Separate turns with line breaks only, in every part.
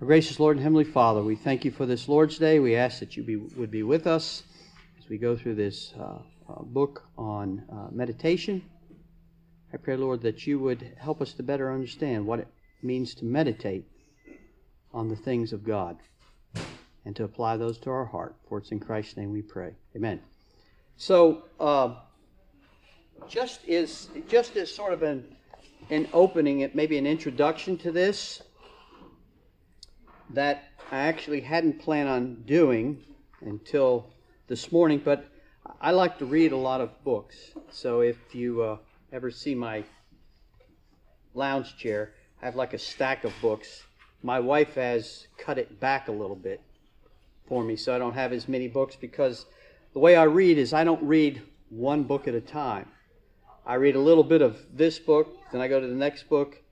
Our gracious Lord and Heavenly Father, we thank you for this Lord's Day. We ask that you be, would be with us as we go through this uh, uh, book on uh, meditation. I pray, Lord, that you would help us to better understand what it means to meditate on the things of God and to apply those to our heart. For it's in Christ's name we pray. Amen. So, uh, just is just as sort of an an opening, it maybe an introduction to this that I actually hadn't planned on doing until this morning, but I like to read a lot of books. So if you uh, ever see my lounge chair, I have like a stack of books. My wife has cut it back a little bit for me so I don't have as many books because the way I read is I don't read one book at a time. I read a little bit of this book, then I go to the next book,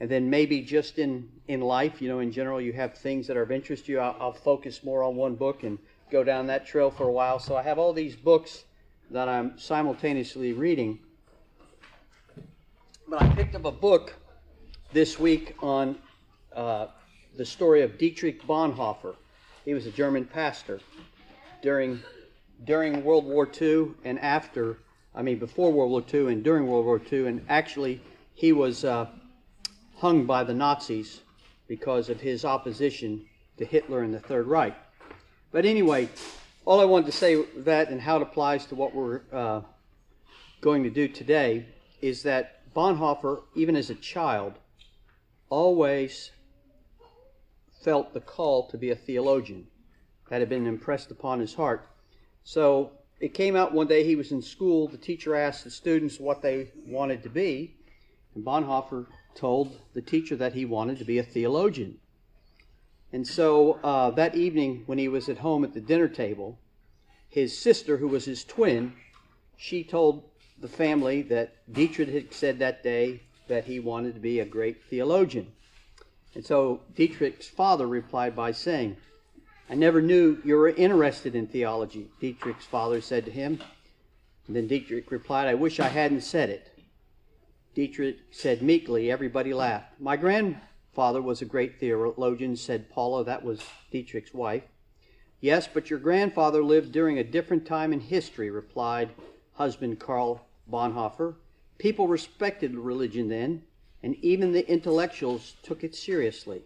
and then maybe just in, in life, you know, in general, you have things that are of interest to you. I'll, I'll focus more on one book and go down that trail for a while. So I have all these books that I'm simultaneously reading. But I picked up a book this week on uh, the story of Dietrich Bonhoeffer. He was a German pastor during during World War II and after. I mean, before World War II and during World War II, and actually he was uh, hung by the Nazis because of his opposition to Hitler and the Third Reich. But anyway, all I wanted to say that and how it applies to what we're uh, going to do today is that Bonhoeffer, even as a child, always felt the call to be a theologian. That had been impressed upon his heart. So it came out one day he was in school. The teacher asked the students what they wanted to be, and Bonhoeffer told the teacher that he wanted to be a theologian. And so uh, that evening, when he was at home at the dinner table, his sister, who was his twin, she told the family that Dietrich had said that day that he wanted to be a great theologian. And so Dietrich's father replied by saying, I never knew you were interested in theology, Dietrich's father said to him. And then Dietrich replied, I wish I hadn't said it. Dietrich said meekly, everybody laughed. My grandfather was a great theologian, said Paula, that was Dietrich's wife. Yes, but your grandfather lived during a different time in history, replied husband Karl Bonhoeffer. People respected religion then, and even the intellectuals took it seriously.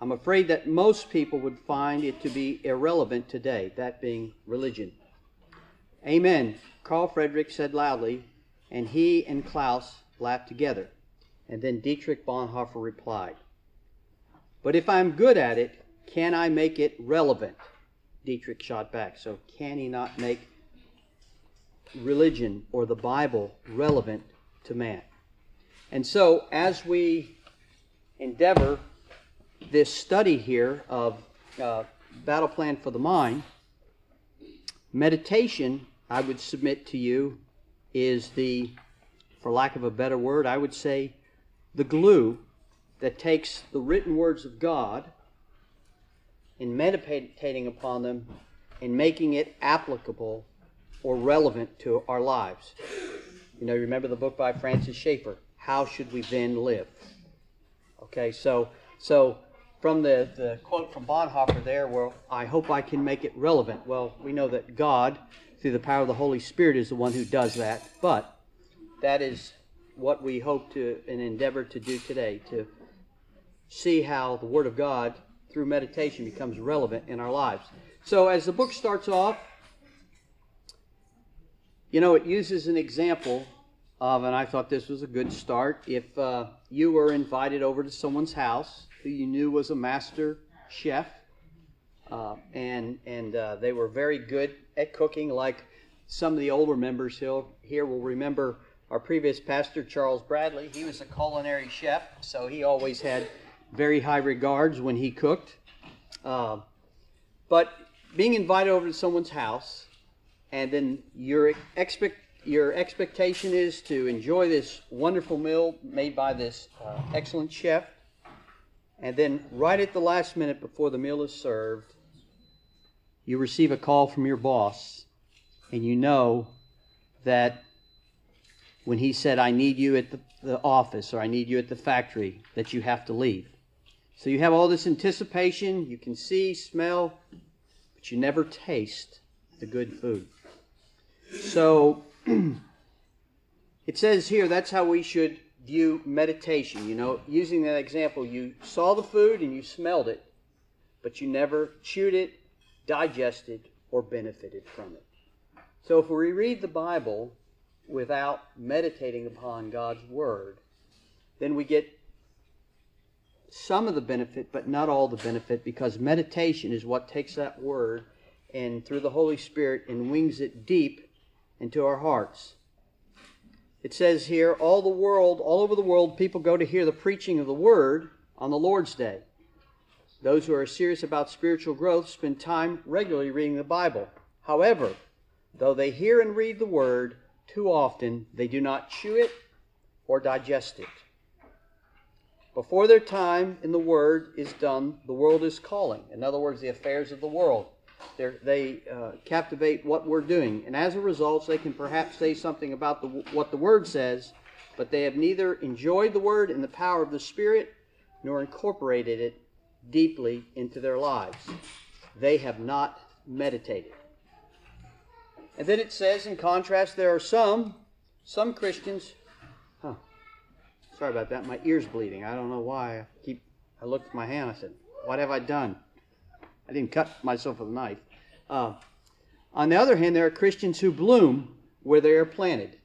I'm afraid that most people would find it to be irrelevant today, that being religion. Amen, Carl Friedrich said loudly, and he and Klaus laughed together. And then Dietrich Bonhoeffer replied, But if I'm good at it, can I make it relevant? Dietrich shot back. So, can he not make religion or the Bible relevant to man? And so, as we endeavor this study here of uh, Battle Plan for the Mind, meditation, I would submit to you, is the, for lack of a better word, I would say the glue that takes the written words of God and meditating upon them and making it applicable or relevant to our lives. You know, remember the book by Francis Schaeffer, How Should We Then Live? Okay, so so from the, the quote from Bonhoeffer there, well, I hope I can make it relevant. Well, we know that God, through the power of the Holy Spirit, is the one who does that, but that is what we hope to and endeavor to do today to see how the Word of God, through meditation, becomes relevant in our lives. So, as the book starts off, you know, it uses an example of, and I thought this was a good start. If uh, you were invited over to someone's house who you knew was a master chef, uh, and and uh, they were very good at cooking. Like some of the older members here, will remember our previous pastor Charles Bradley. He was a culinary chef, so he always had very high regards when he cooked. Uh, but being invited over to someone's house, and then your expect your expectation is to enjoy this wonderful meal made by this uh, excellent chef and then right at the last minute before the meal is served, you receive a call from your boss, and you know that when he said, I need you at the, the office or I need you at the factory, that you have to leave. So you have all this anticipation, you can see, smell, but you never taste the good food. So it says here that's how we should view meditation. You know, using that example, you saw the food and you smelled it, but you never chewed it, digested, or benefited from it. So if we read the Bible without meditating upon God's Word, then we get some of the benefit, but not all the benefit, because meditation is what takes that Word and through the Holy Spirit and wings it deep into our hearts. It says here, all the world, all over the world, people go to hear the preaching of the Word on the Lord's Day. Those who are serious about spiritual growth spend time regularly reading the Bible. However, though they hear and read the Word, too often they do not chew it or digest it. Before their time in the Word is done, the world is calling. In other words, the affairs of the world. They're, they uh, captivate what we're doing. And as a result, they can perhaps say something about the, what the Word says, but they have neither enjoyed the Word in the power of the Spirit nor incorporated it deeply into their lives. They have not meditated. And then it says, in contrast, there are some, some Christians. Huh. Sorry about that. My ear's bleeding. I don't know why. I keep. I looked at my hand. I said, "What have I done?" I didn't cut myself with a knife. Uh, on the other hand, there are Christians who bloom where they are planted.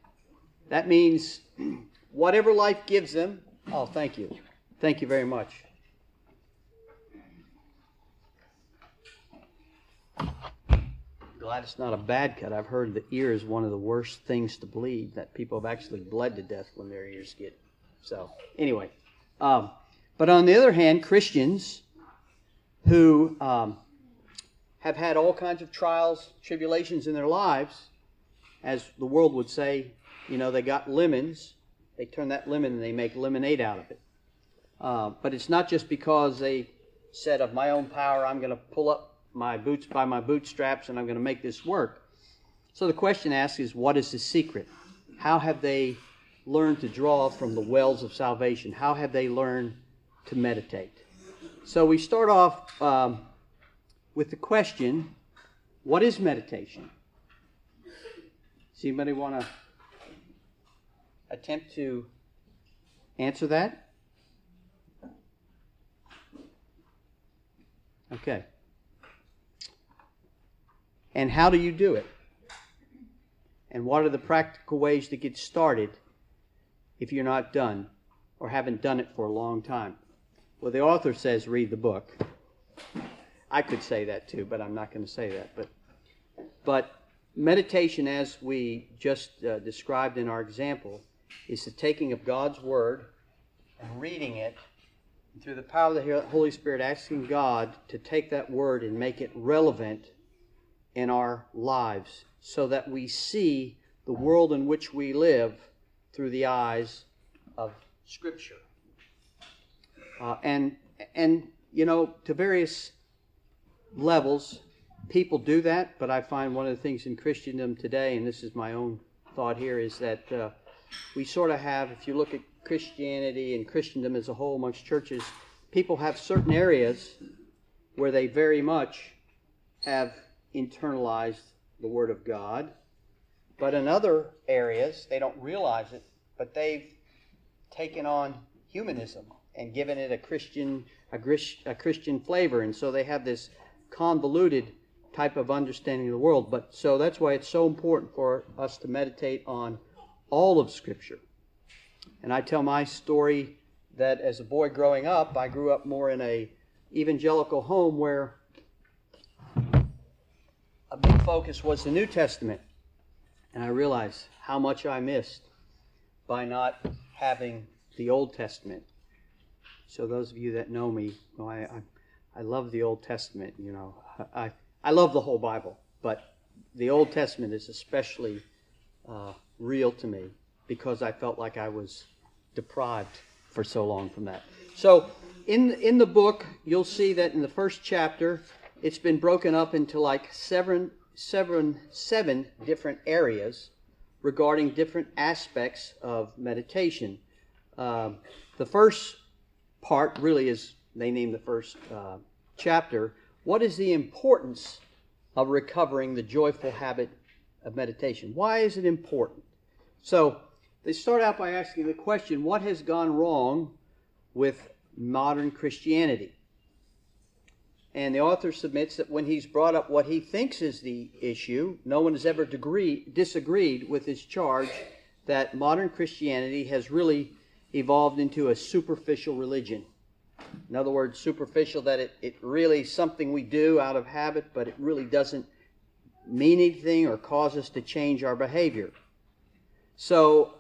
That means whatever life gives them. Oh, thank you. Thank you very much. Glad it's not a bad cut. I've heard the ear is one of the worst things to bleed, that people have actually bled to death when their ears get. So, anyway. Um, but on the other hand, Christians who um, have had all kinds of trials, tribulations in their lives, as the world would say, you know, they got lemons, they turn that lemon and they make lemonade out of it. Uh, but it's not just because they said, of my own power, I'm going to pull up my boots by my bootstraps and I'm going to make this work. So the question asked is, what is the secret? How have they learned to draw from the wells of salvation? How have they learned to meditate? So we start off um, with the question what is meditation? Does anybody want to attempt to answer that? Okay. And how do you do it? And what are the practical ways to get started if you're not done or haven't done it for a long time? Well, the author says read the book. I could say that too, but I'm not going to say that. But, but meditation, as we just uh, described in our example, is the taking of God's Word and reading it and through the power of the Holy Spirit, asking God to take that Word and make it relevant in our lives so that we see the world in which we live through the eyes of Scripture. Uh, and and you know to various levels, people do that. But I find one of the things in Christendom today, and this is my own thought here, is that uh, we sort of have, if you look at Christianity and Christendom as a whole amongst churches, people have certain areas where they very much have internalized the Word of God. But in other areas, they don't realize it, but they've taken on humanism and given it a Christian a, a Christian flavor, and so they have this convoluted type of understanding of the world. But so that's why it's so important for us to meditate on all of Scripture. And I tell my story that as a boy growing up, I grew up more in a evangelical home where focus was the New Testament. And I realized how much I missed by not having the Old Testament. So those of you that know me, know I, I, I love the Old Testament. You know, I, I love the whole Bible, but the Old Testament is especially uh, real to me because I felt like I was deprived for so long from that. So in in the book, you'll see that in the first chapter, it's been broken up into like seven, seven, seven different areas regarding different aspects of meditation. Uh, the first part really is they name the first uh, chapter. What is the importance of recovering the joyful habit of meditation? Why is it important? So they start out by asking the question what has gone wrong with modern Christianity? And the author submits that when he's brought up what he thinks is the issue, no one has ever degree, disagreed with his charge that modern Christianity has really evolved into a superficial religion. In other words, superficial that it, it really is something we do out of habit, but it really doesn't mean anything or cause us to change our behavior. So,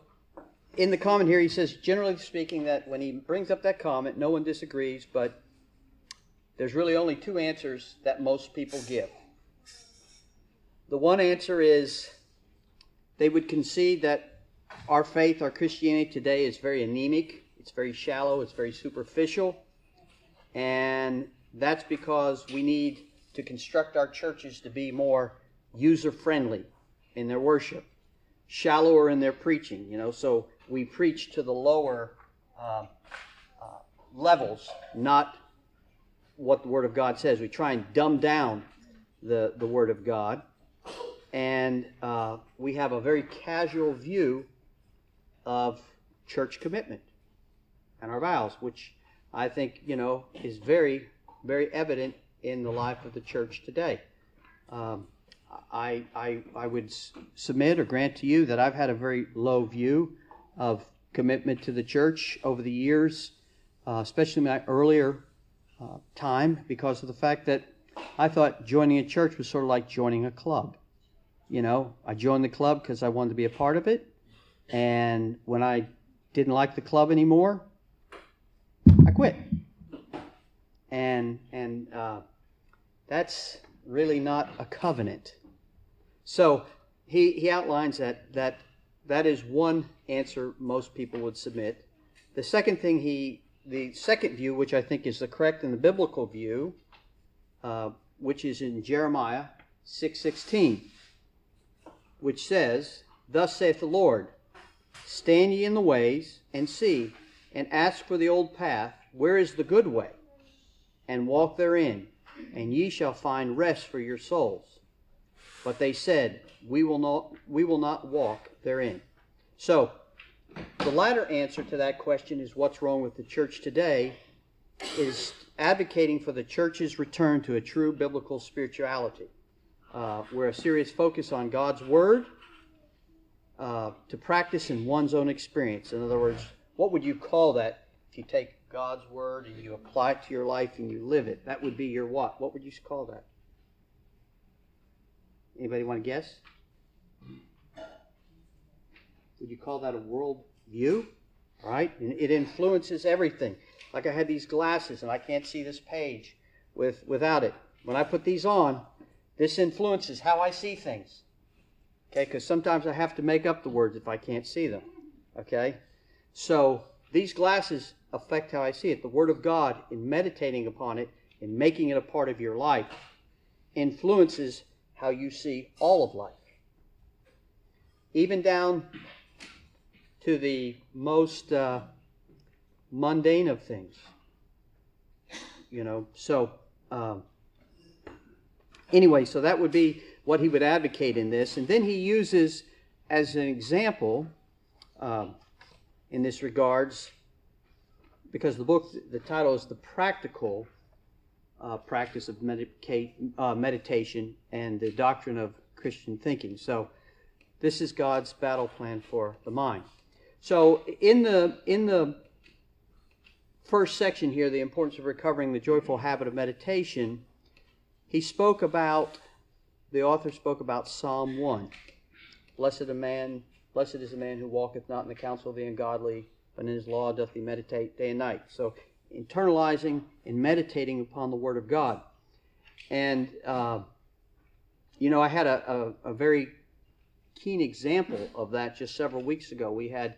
in the comment here, he says, generally speaking, that when he brings up that comment, no one disagrees, but there's really only two answers that most people give. The one answer is they would concede that our faith, our Christianity today is very anemic, it's very shallow, it's very superficial, and that's because we need to construct our churches to be more user friendly in their worship, shallower in their preaching, you know, so we preach to the lower uh, uh, levels, not what the Word of God says. We try and dumb down the, the Word of God. And uh, we have a very casual view of church commitment and our vows, which I think, you know, is very, very evident in the life of the church today. Um, I, I, I would submit or grant to you that I've had a very low view of commitment to the church over the years, uh, especially my earlier uh, time because of the fact that I thought joining a church was sort of like joining a club. You know, I joined the club because I wanted to be a part of it. And when I didn't like the club anymore, I quit. And, and uh, that's really not a covenant. So he, he outlines that, that that is one answer most people would submit. The second thing he the second view, which I think is the correct and the biblical view, uh, which is in Jeremiah 6:16, which says, "Thus saith the Lord: Stand ye in the ways and see, and ask for the old path, where is the good way, and walk therein, and ye shall find rest for your souls." But they said, "We will not, we will not walk therein." So the latter answer to that question is what's wrong with the church today is advocating for the church's return to a true biblical spirituality, uh, where a serious focus on God's Word uh, to practice in one's own experience. In other words, what would you call that if you take God's Word and you apply it to your life and you live it? That would be your what? What would you call that? Anybody want to guess? Would you call that a world view? Right? And it influences everything. Like I had these glasses and I can't see this page with, without it. When I put these on, this influences how I see things. Okay, because sometimes I have to make up the words if I can't see them. Okay? So these glasses affect how I see it. The Word of God, in meditating upon it, in making it a part of your life, influences how you see all of life. Even down to the most uh, mundane of things. You know, so um, anyway, so that would be what he would advocate in this. And then he uses as an example um, in this regards, because the book, the title is The Practical uh, Practice of uh, Meditation and the Doctrine of Christian Thinking. So this is God's battle plan for the mind. So in the in the first section here, the importance of recovering the joyful habit of meditation, he spoke about the author spoke about Psalm 1. Blessed a man, blessed is the man who walketh not in the counsel of the ungodly, but in his law doth he meditate day and night. So internalizing and meditating upon the Word of God. And, uh, you know, I had a, a, a, very keen example of that just several weeks ago. We had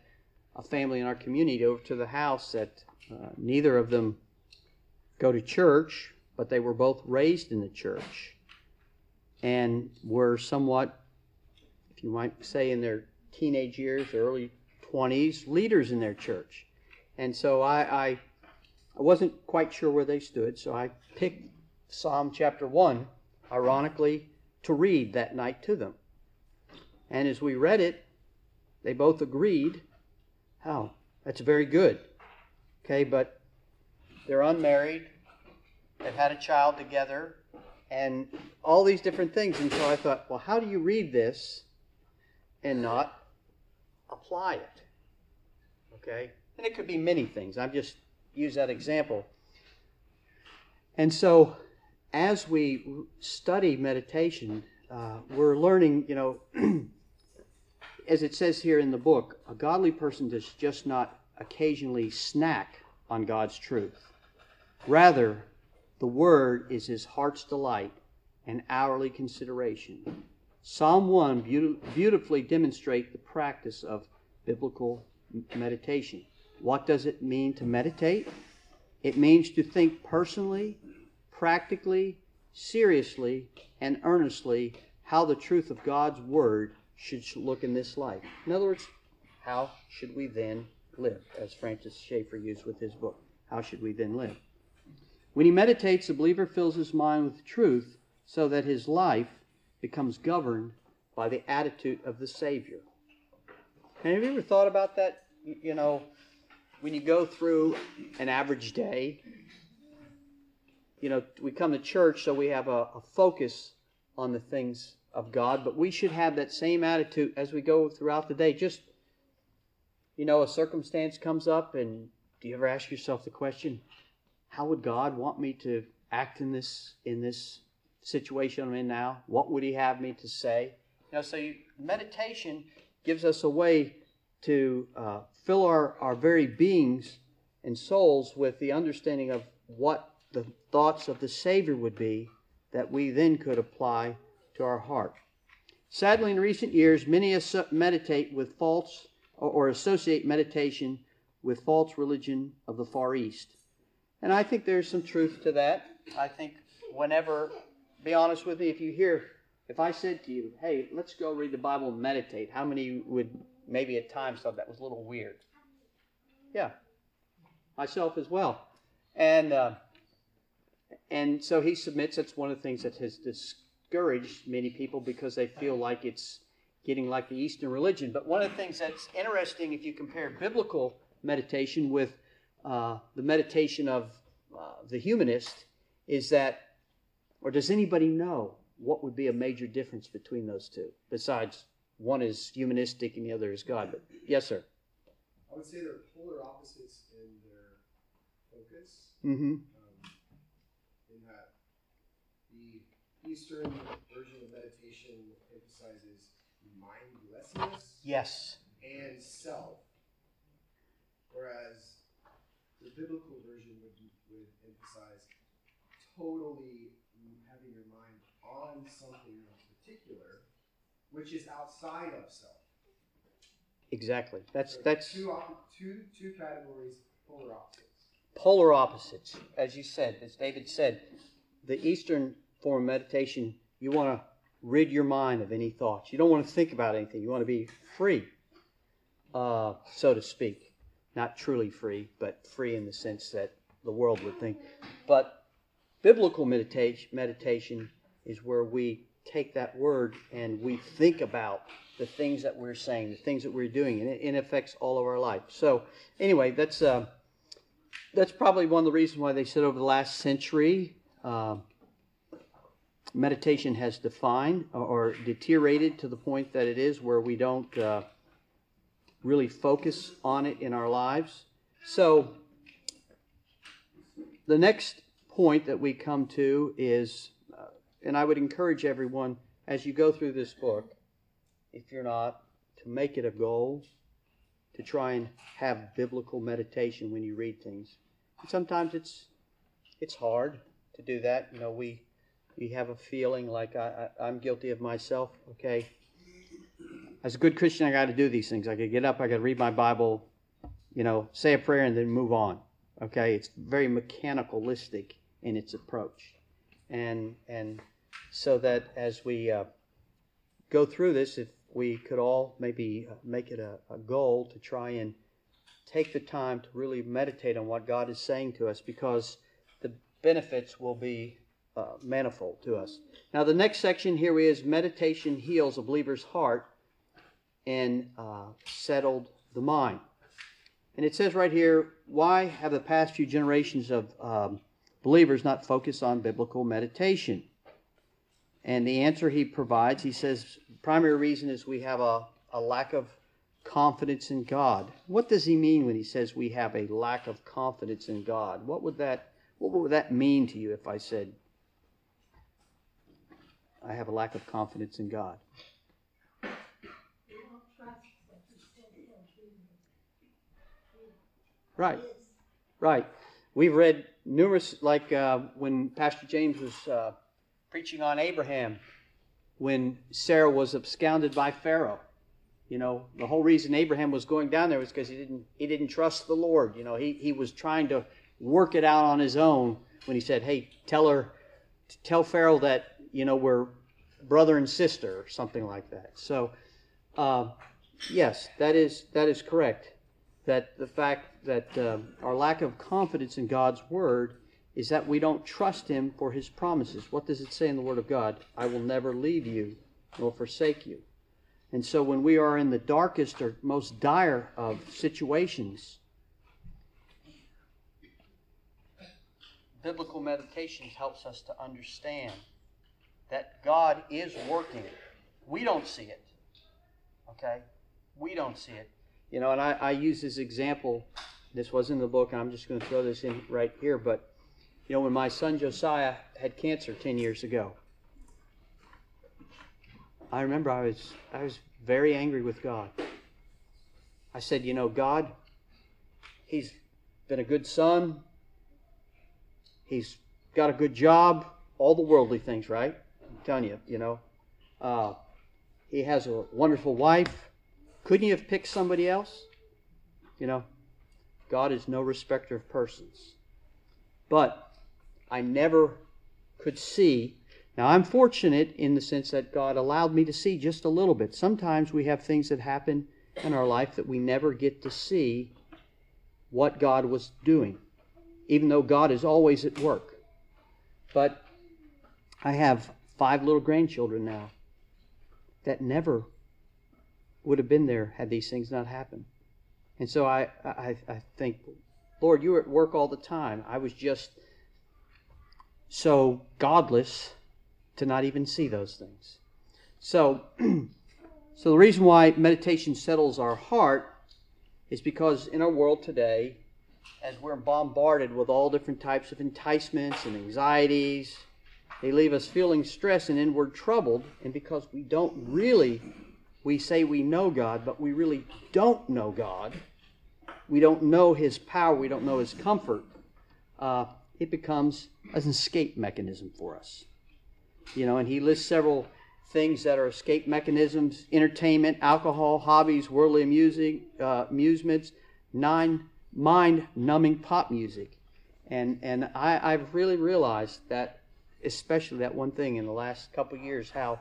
a family in our community over to the house that uh, neither of them go to church, but they were both raised in the church and were somewhat, if you might say, in their teenage years, early 20s, leaders in their church. And so I, I, I wasn't quite sure where they stood, so I picked Psalm chapter 1, ironically, to read that night to them. And as we read it, they both agreed, how? That's very good. Okay, but they're unmarried, they've had a child together, and all these different things. And so I thought, well, how do you read this and not apply it? Okay? And it could be many things. I've just used that example. And so as we study meditation, uh, we're learning, you know, as it says here in the book, a godly person does just not occasionally snack on God's truth. Rather, the Word is his heart's delight and hourly consideration. Psalm 1 beautifully demonstrates the practice of biblical meditation. What does it mean to meditate? It means to think personally, practically, seriously, and earnestly how the truth of God's Word should look in this life. In other words, how should we then live, as Francis Schaeffer used with his book? How should we then live? When he meditates, the believer fills his mind with truth so that his life becomes governed by the attitude of the Savior. And have you ever thought about that? You know, when you go through an average day, you know, we come to church so we have a, a focus on the things of God, but we should have that same attitude as we go throughout the day. Just, you know, a circumstance comes up, and do you ever ask yourself the question, how would God want me to act in this in this situation I'm in now? What would He have me to say? You know, so you, meditation gives us a way to uh, fill our, our very beings and souls with the understanding of what the thoughts of the Savior would be that we then could apply to our heart. Sadly, in recent years, many meditate with false or associate meditation with false religion of the Far East. And I think there's some truth to that. I think whenever, be honest with me, if you hear, if I said to you, hey, let's go read the Bible and meditate, how many would maybe at times thought that was a little weird? Yeah, myself as well. And, uh, and so he submits that's one of the things that has discouraged many people because they feel like it's getting like the Eastern religion. But one of the things that's interesting if you compare biblical meditation with uh, the meditation of uh, the humanist is that, or does anybody know what would be a major difference between those two? Besides, one is humanistic and the other is God. But yes, sir.
I would say they're polar opposites in their focus.
Mm-hmm.
Um, in that the Eastern version of meditation emphasizes mindlessness.
Yes.
And self, whereas the biblical version would, would emphasize totally having your mind on something in particular, which is outside of self.
Exactly. That's
so
that's
two, two, two categories, polar opposites.
Polar opposites, as you said, as David said, the Eastern form of meditation, you want to rid your mind of any thoughts. You don't want to think about anything. You want to be free, uh, so to speak not truly free, but free in the sense that the world would think. But biblical meditation, meditation is where we take that word and we think about the things that we're saying, the things that we're doing, and it, it affects all of our life. So, anyway, that's uh, that's probably one of the reasons why they said over the last century. Uh, meditation has defined or deteriorated to the point that it is where we don't uh, really focus on it in our lives. So, the next point that we come to is, uh, and I would encourage everyone as you go through this book, if you're not, to make it a goal to try and have biblical meditation when you read things. And sometimes it's it's hard to do that. You know, we we have a feeling like I, I, I'm guilty of myself. Okay, as a good Christian, I got to do these things. I got to get up, I got to read my Bible, you know, say a prayer, and then move on. Okay, it's very mechanicalistic in its approach, and and so that as we uh, go through this, if we could all maybe uh, make it a, a goal to try and take the time to really meditate on what God is saying to us because the benefits will be uh, manifold to us. Now, the next section here is meditation heals a believer's heart and uh, settled the mind. And it says right here, why have the past few generations of um, believers not focused on biblical meditation? And the answer he provides, he says, primary reason is we have a, a lack of confidence in God. What does he mean when he says we have a lack of confidence in God? What would that what would that mean to you if I said I have a lack of confidence in God? Right. Right. We've read numerous, like uh, when Pastor James was uh, preaching on Abraham, when Sarah was absconded by Pharaoh. You know, the whole reason Abraham was going down there was because he didn't he didn't trust the Lord. You know, he, he was trying to work it out on his own when he said, Hey, tell her tell Pharaoh that, you know, we're brother and sister or something like that. So uh, yes, that is that is correct. That the fact that uh, our lack of confidence in God's word is that we don't trust Him for His promises. What does it say in the Word of God? I will never leave you nor forsake you. And so when we are in the darkest or most dire of situations, biblical meditation helps us to understand that God is working. We don't see it. Okay? We don't see it. You know, and I, I use this example. This was in the book, and I'm just going to throw this in right here. But, you know, when my son Josiah had cancer 10 years ago, I remember I was I was very angry with God. I said, you know, God, he's been a good son. He's got a good job, all the worldly things, right? Telling you, you know. Uh, he has a wonderful wife. Couldn't he have picked somebody else? You know, God is no respecter of persons. But I never could see now, I'm fortunate in the sense that God allowed me to see just a little bit. Sometimes we have things that happen in our life that we never get to see what God was doing, even though God is always at work. But I have five little grandchildren now that never would have been there had these things not happened. And so I, I, I think, Lord, you were at work all the time. I was just so godless to not even see those things. So, so the reason why meditation settles our heart is because in our world today, as we're bombarded with all different types of enticements and anxieties, they leave us feeling stressed and inward troubled. And because we don't really, we say we know God, but we really don't know God, we don't know His power, we don't know His comfort, uh, it becomes an escape mechanism for us. You know, and he lists several things that are escape mechanisms entertainment, alcohol, hobbies, worldly amusing, uh, amusements, nine mind numbing pop music. And, and I, I've really realized that, especially that one thing in the last couple years, how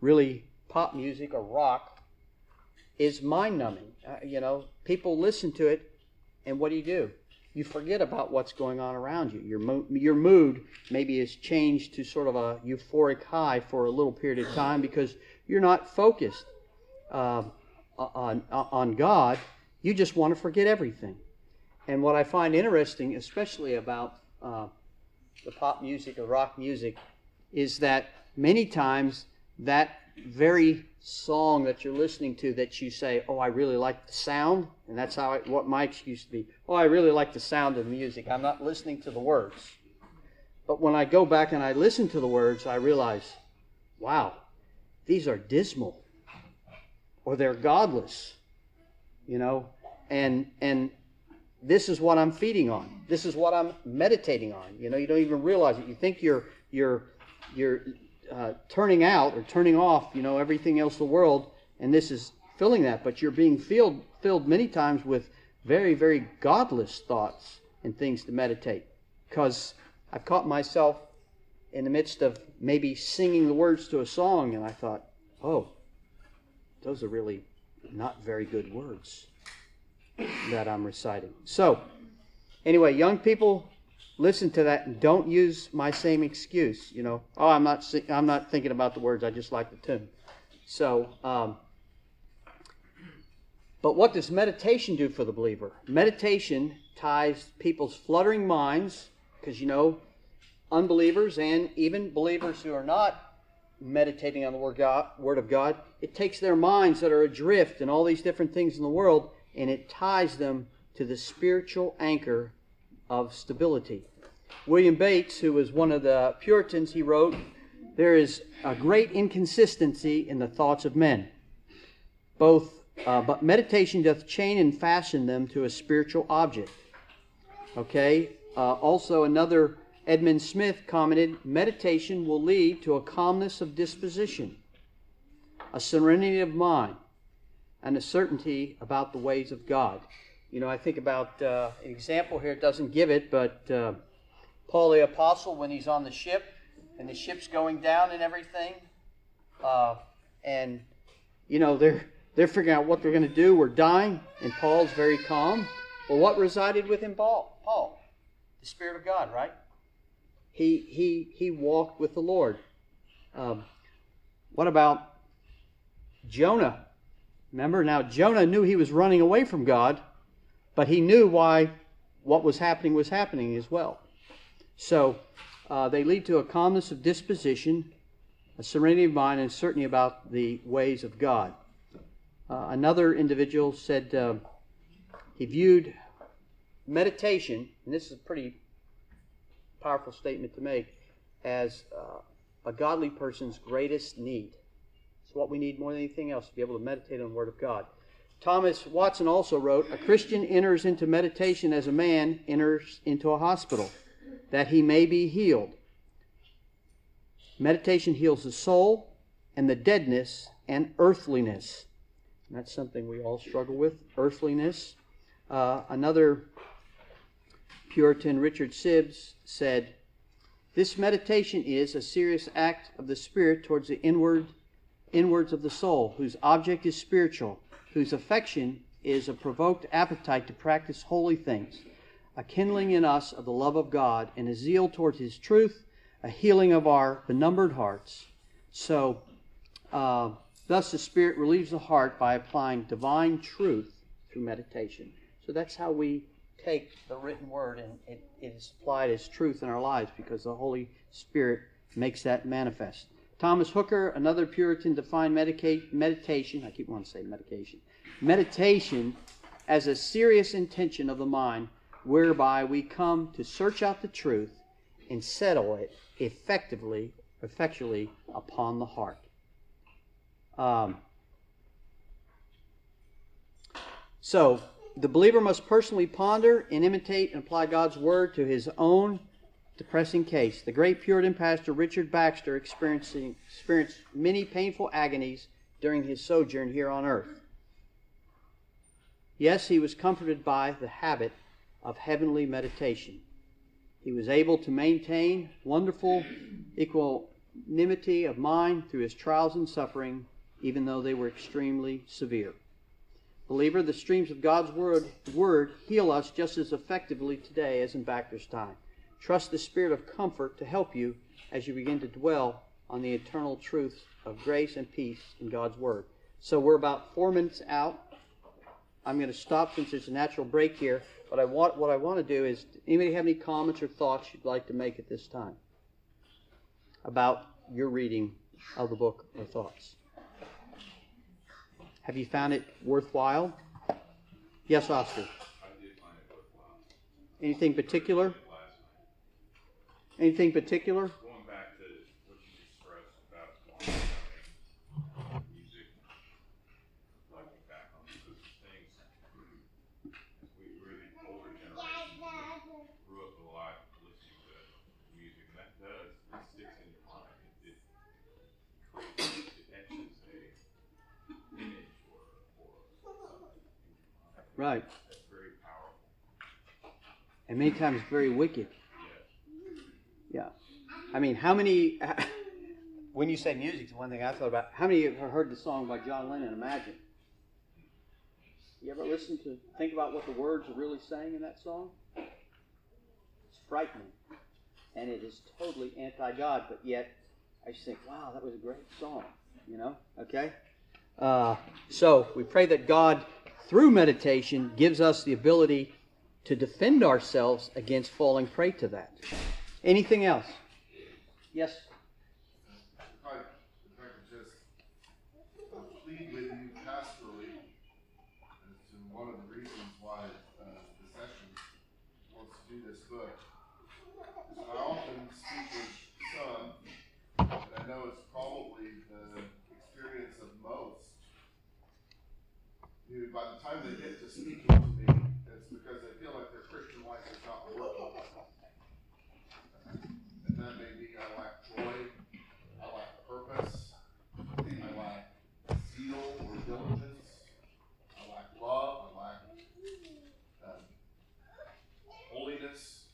really pop music or rock is mind numbing. Uh, you know, people listen to it, and what do you do? you forget about what's going on around you. Your, mo- your mood maybe is changed to sort of a euphoric high for a little period of time because you're not focused uh, on, on God. You just want to forget everything. And what I find interesting, especially about uh, the pop music or rock music, is that many times that very song that you're listening to that you say, "Oh, I really like the sound," and that's how I, what my excuse to be. Oh, I really like the sound of the music. I'm not listening to the words. But when I go back and I listen to the words, I realize, wow, these are dismal, or they're godless, you know, and and this is what I'm feeding on. This is what I'm meditating on. You know, you don't even realize it. You think you're you're you're uh, turning out or turning off, you know, everything else the world, and this is filling that. But you're being filled filled many times with very, very godless thoughts and things to meditate. Because I've caught myself in the midst of maybe singing the words to a song, and I thought, oh, those are really not very good words. That I'm reciting. So, anyway, young people, listen to that and don't use my same excuse. You know, oh, I'm not I'm not thinking about the words. I just like the tune. So, um, but what does meditation do for the believer? Meditation ties people's fluttering minds, because you know, unbelievers and even believers who are not meditating on the word, God, word of God, it takes their minds that are adrift and all these different things in the world and it ties them to the spiritual anchor of stability. William Bates, who was one of the Puritans, he wrote, There is a great inconsistency in the thoughts of men. Both, uh, but meditation doth chain and fashion them to a spiritual object. Okay? Uh, also, another Edmund Smith commented meditation will lead to a calmness of disposition, a serenity of mind, and a certainty about the ways of God. You know, I think about uh, an example here, it doesn't give it, but uh, Paul the Apostle, when he's on the ship and the ship's going down and everything, uh, and, you know, they're, they're figuring out what they're going to do. We're dying, and Paul's very calm. Well, what resided with him, Paul? Paul, the Spirit of God, right? he he he walked with the Lord. Um, what about Jonah? Remember now, Jonah knew he was running away from God, but he knew why what was happening was happening as well. So uh, they lead to a calmness of disposition, a serenity of mind, and certainty about the ways of God. Uh, another individual said uh, he viewed meditation, and this is a pretty powerful statement to make as uh, a godly person's greatest need. What we need more than anything else to be able to meditate on the Word of God. Thomas Watson also wrote A Christian enters into meditation as a man enters into a hospital, that he may be healed. Meditation heals the soul and the deadness and earthliness. And that's something we all struggle with earthliness. Uh, another Puritan Richard Sibbes, said, This meditation is a serious act of the Spirit towards the inward inwards of the soul, whose object is spiritual, whose affection is a provoked appetite to practice holy things, a kindling in us of the love of God, and a zeal towards His truth, a healing of our benumbered hearts. So, uh, thus the Spirit relieves the heart by applying divine truth through meditation. So that's how we take the written word and it, it is applied as truth in our lives because the Holy Spirit makes that manifest. Thomas Hooker, another Puritan, defined medica- meditation, I keep wanting to say medication, meditation as a serious intention of the mind whereby we come to search out the truth and settle it effectively, effectually upon the heart. Um, so, the believer must personally ponder and imitate and apply God's word to his own depressing case. The great Puritan pastor Richard Baxter experiencing, experienced many painful agonies during his sojourn here on earth. Yes, he was comforted by the habit of heavenly meditation. He was able to maintain wonderful equanimity of mind through his trials and suffering, even though they were extremely severe. Believer, the streams of God's word, word heal us just as effectively today as in Baxter's time. Trust the Spirit of comfort to help you as you begin to dwell on the eternal truths of grace and peace in God's Word. So we're about four minutes out. I'm going to stop since there's a natural break here. But I want what I want to do is anybody have any comments or thoughts you'd like to make at this time about your reading of the book or thoughts? Have you found it worthwhile? Yes, Oscar.
I did find it worthwhile.
Anything particular? Anything particular?
Going back to what you expressed about wanting music, reflecting back on those things. We really older generation grew up a lot listening to music, and that does it sticks in your mind. It, it it etches a image or or something in your mind.
Right.
That's very powerful.
And many times very wicked. Yeah. I mean, how many. When you say music, one thing I thought about. How many have heard the song by John Lennon, Imagine? You ever listen to think about what the words are really saying in that song? It's frightening. And it is totally anti God, but yet I just think, wow, that was a great song. You know? Okay? Uh, so we pray that God, through meditation, gives us the ability to defend ourselves against falling prey to that. Anything else? Yes?
If I, if I could just uh, plead with you pastorally as to one of the reasons why uh, the session wants to do this book. is I often speak with some, and I know it's probably the experience of most, who by the time they get to speaking to me, it's because they feel like their Christian life is not working. And that may be I lack joy, I lack purpose. I lack zeal or diligence. I lack love. I lack um, holiness,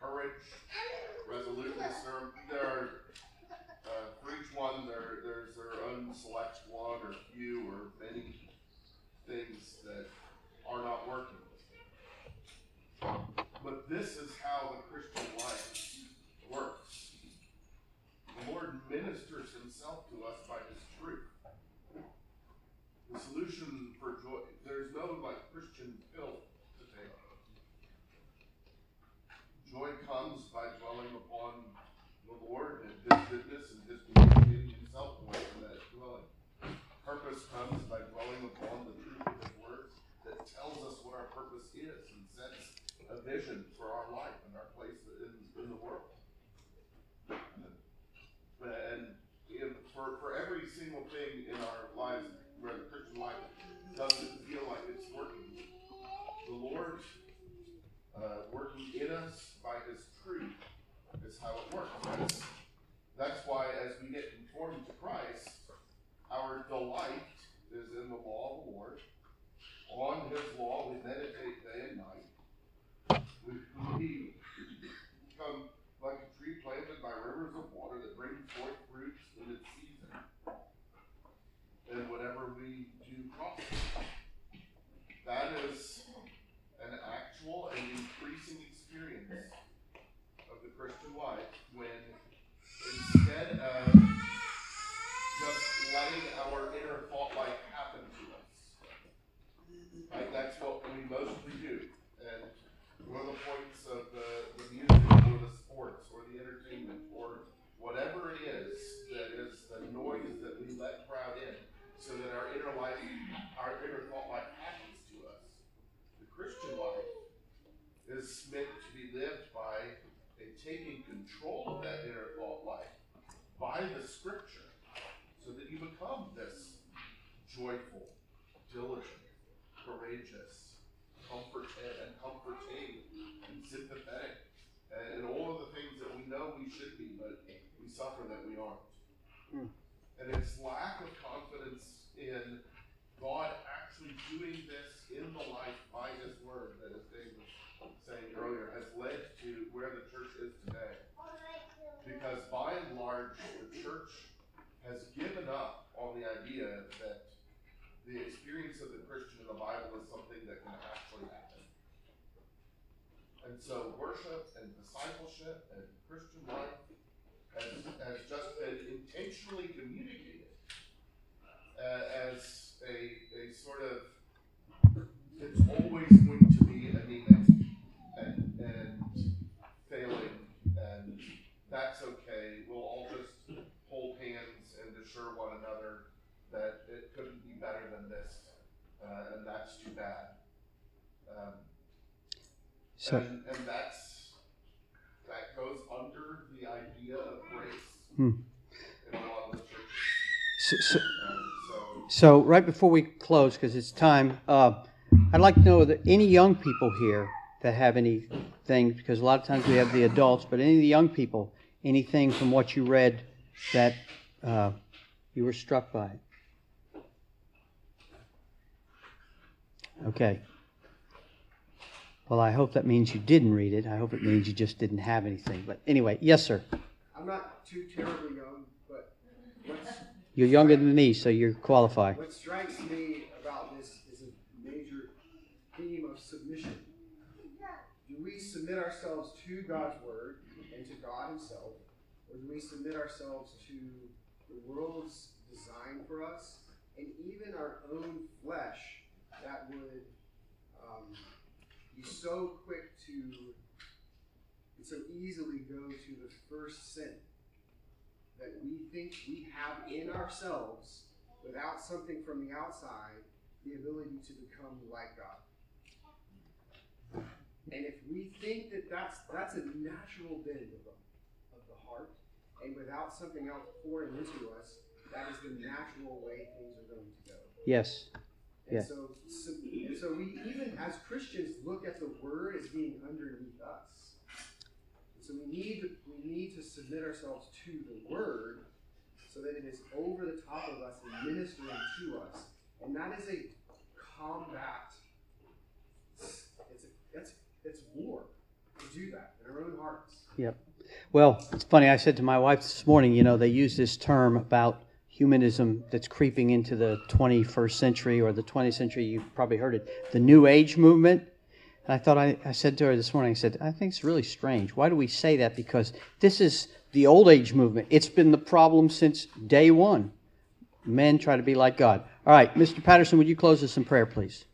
courage, resoluteness. There, there are uh, for each one there there's their own select one or few or many things that are not working. But this is how the Christian life works. The Lord ministers himself to us by his truth. The solution for joy, there's no like Christian pill to take. Joy comes by dwelling upon the Lord and his goodness and his communicating himself away from that dwelling. Purpose comes by dwelling upon the truth of his word that tells us what our purpose is and sets a vision for our life and our place in, in the world. And in, for, for every single thing in our lives where the Christian life doesn't feel like it's working, the Lord uh, working in us by His truth is how it works. That's, that's why as we get conformed to Christ, our delight is in the law of the Lord. On His law we meditate day and night. We, we become like a tree planted by rivers of water that bring forth fruits in its season. And whatever we do prosper. That is an actual and increasing experience of the Christian life when instead of just letting our inner thought life happen to us. Right? That's what we mostly do. And one of the points of the, the music or the sports or the entertainment or whatever it is that is the noise that we let crowd in so that our inner life, our inner thought life happens to us. The Christian life is meant to be lived by a taking control of that inner thought life by the scripture so that you become this joyful, diligent, courageous, comforted and comforting and sympathetic and, and all of the things that we know we should be, but we suffer that we aren't.
Mm.
And it's lack of confidence in God actually doing this in the life by His Word that, as Dave was saying earlier, has led to where the church is today. Because by and large, the church has given up on the idea that the experience of the Christian in the Bible is something that can actually happen. And so worship and discipleship and Christian life has, has just been intentionally communicated uh, as a, a sort of it's always going to be anemic and, and failing and that's okay. We'll all just hold hands and assure one another that it couldn't be better than this, uh, and that's too bad. Um,
So,
and, and that goes under the idea of grace
Hmm. so, so,
so
right before we close, because it's time, uh, I'd like to know that any young people here that have anything, because a lot of times we have the adults, but any of the young people, anything from what you read that uh, you were struck by? Okay. Well, I hope that means you didn't read it. I hope it means you just didn't have anything. But anyway, yes, sir.
I'm not too terribly young, but
you're younger than me, so you're qualified.
What strikes me about this is a major theme of submission. Do we submit ourselves to God's word and to God Himself, or do we submit ourselves to the world's design for us and even our own flesh that would um, be so quick to so easily go to the first sin that we think we have in ourselves without something from the outside the ability to become like God. And if we think that that's that's a natural bend of the, of the heart, and without something else pouring into us, that is the natural way things are going to go.
Yes.
And
Yeah.
so, so, so we even as Christians look at the word as being underneath us. So we need to, we need to submit ourselves to the word so that it is over the top of us and ministering to us. And that is a combat. It's a, it's it's war to do that in our own hearts. Yep.
Well, it's funny. I said to my wife this morning, you know, they use this term about humanism that's creeping into the 21st century or the 20th century. You've probably heard it. The New Age movement. I thought, I, I said to her this morning, I said, I think it's really strange. Why do we say that? Because this is the old age movement. It's been the problem since day one. Men try to be like God. All right, Mr. Patterson, would you close us in prayer, please?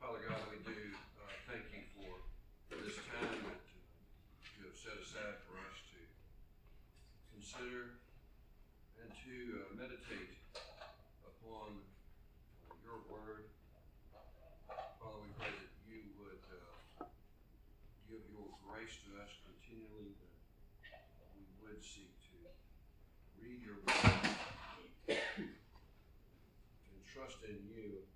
Father God, we do uh, thank you for this time that you have set aside for us to consider and to uh, meditate upon your word. Father, we pray that you would uh, give your grace to us continually, that we would seek to read your word and trust in you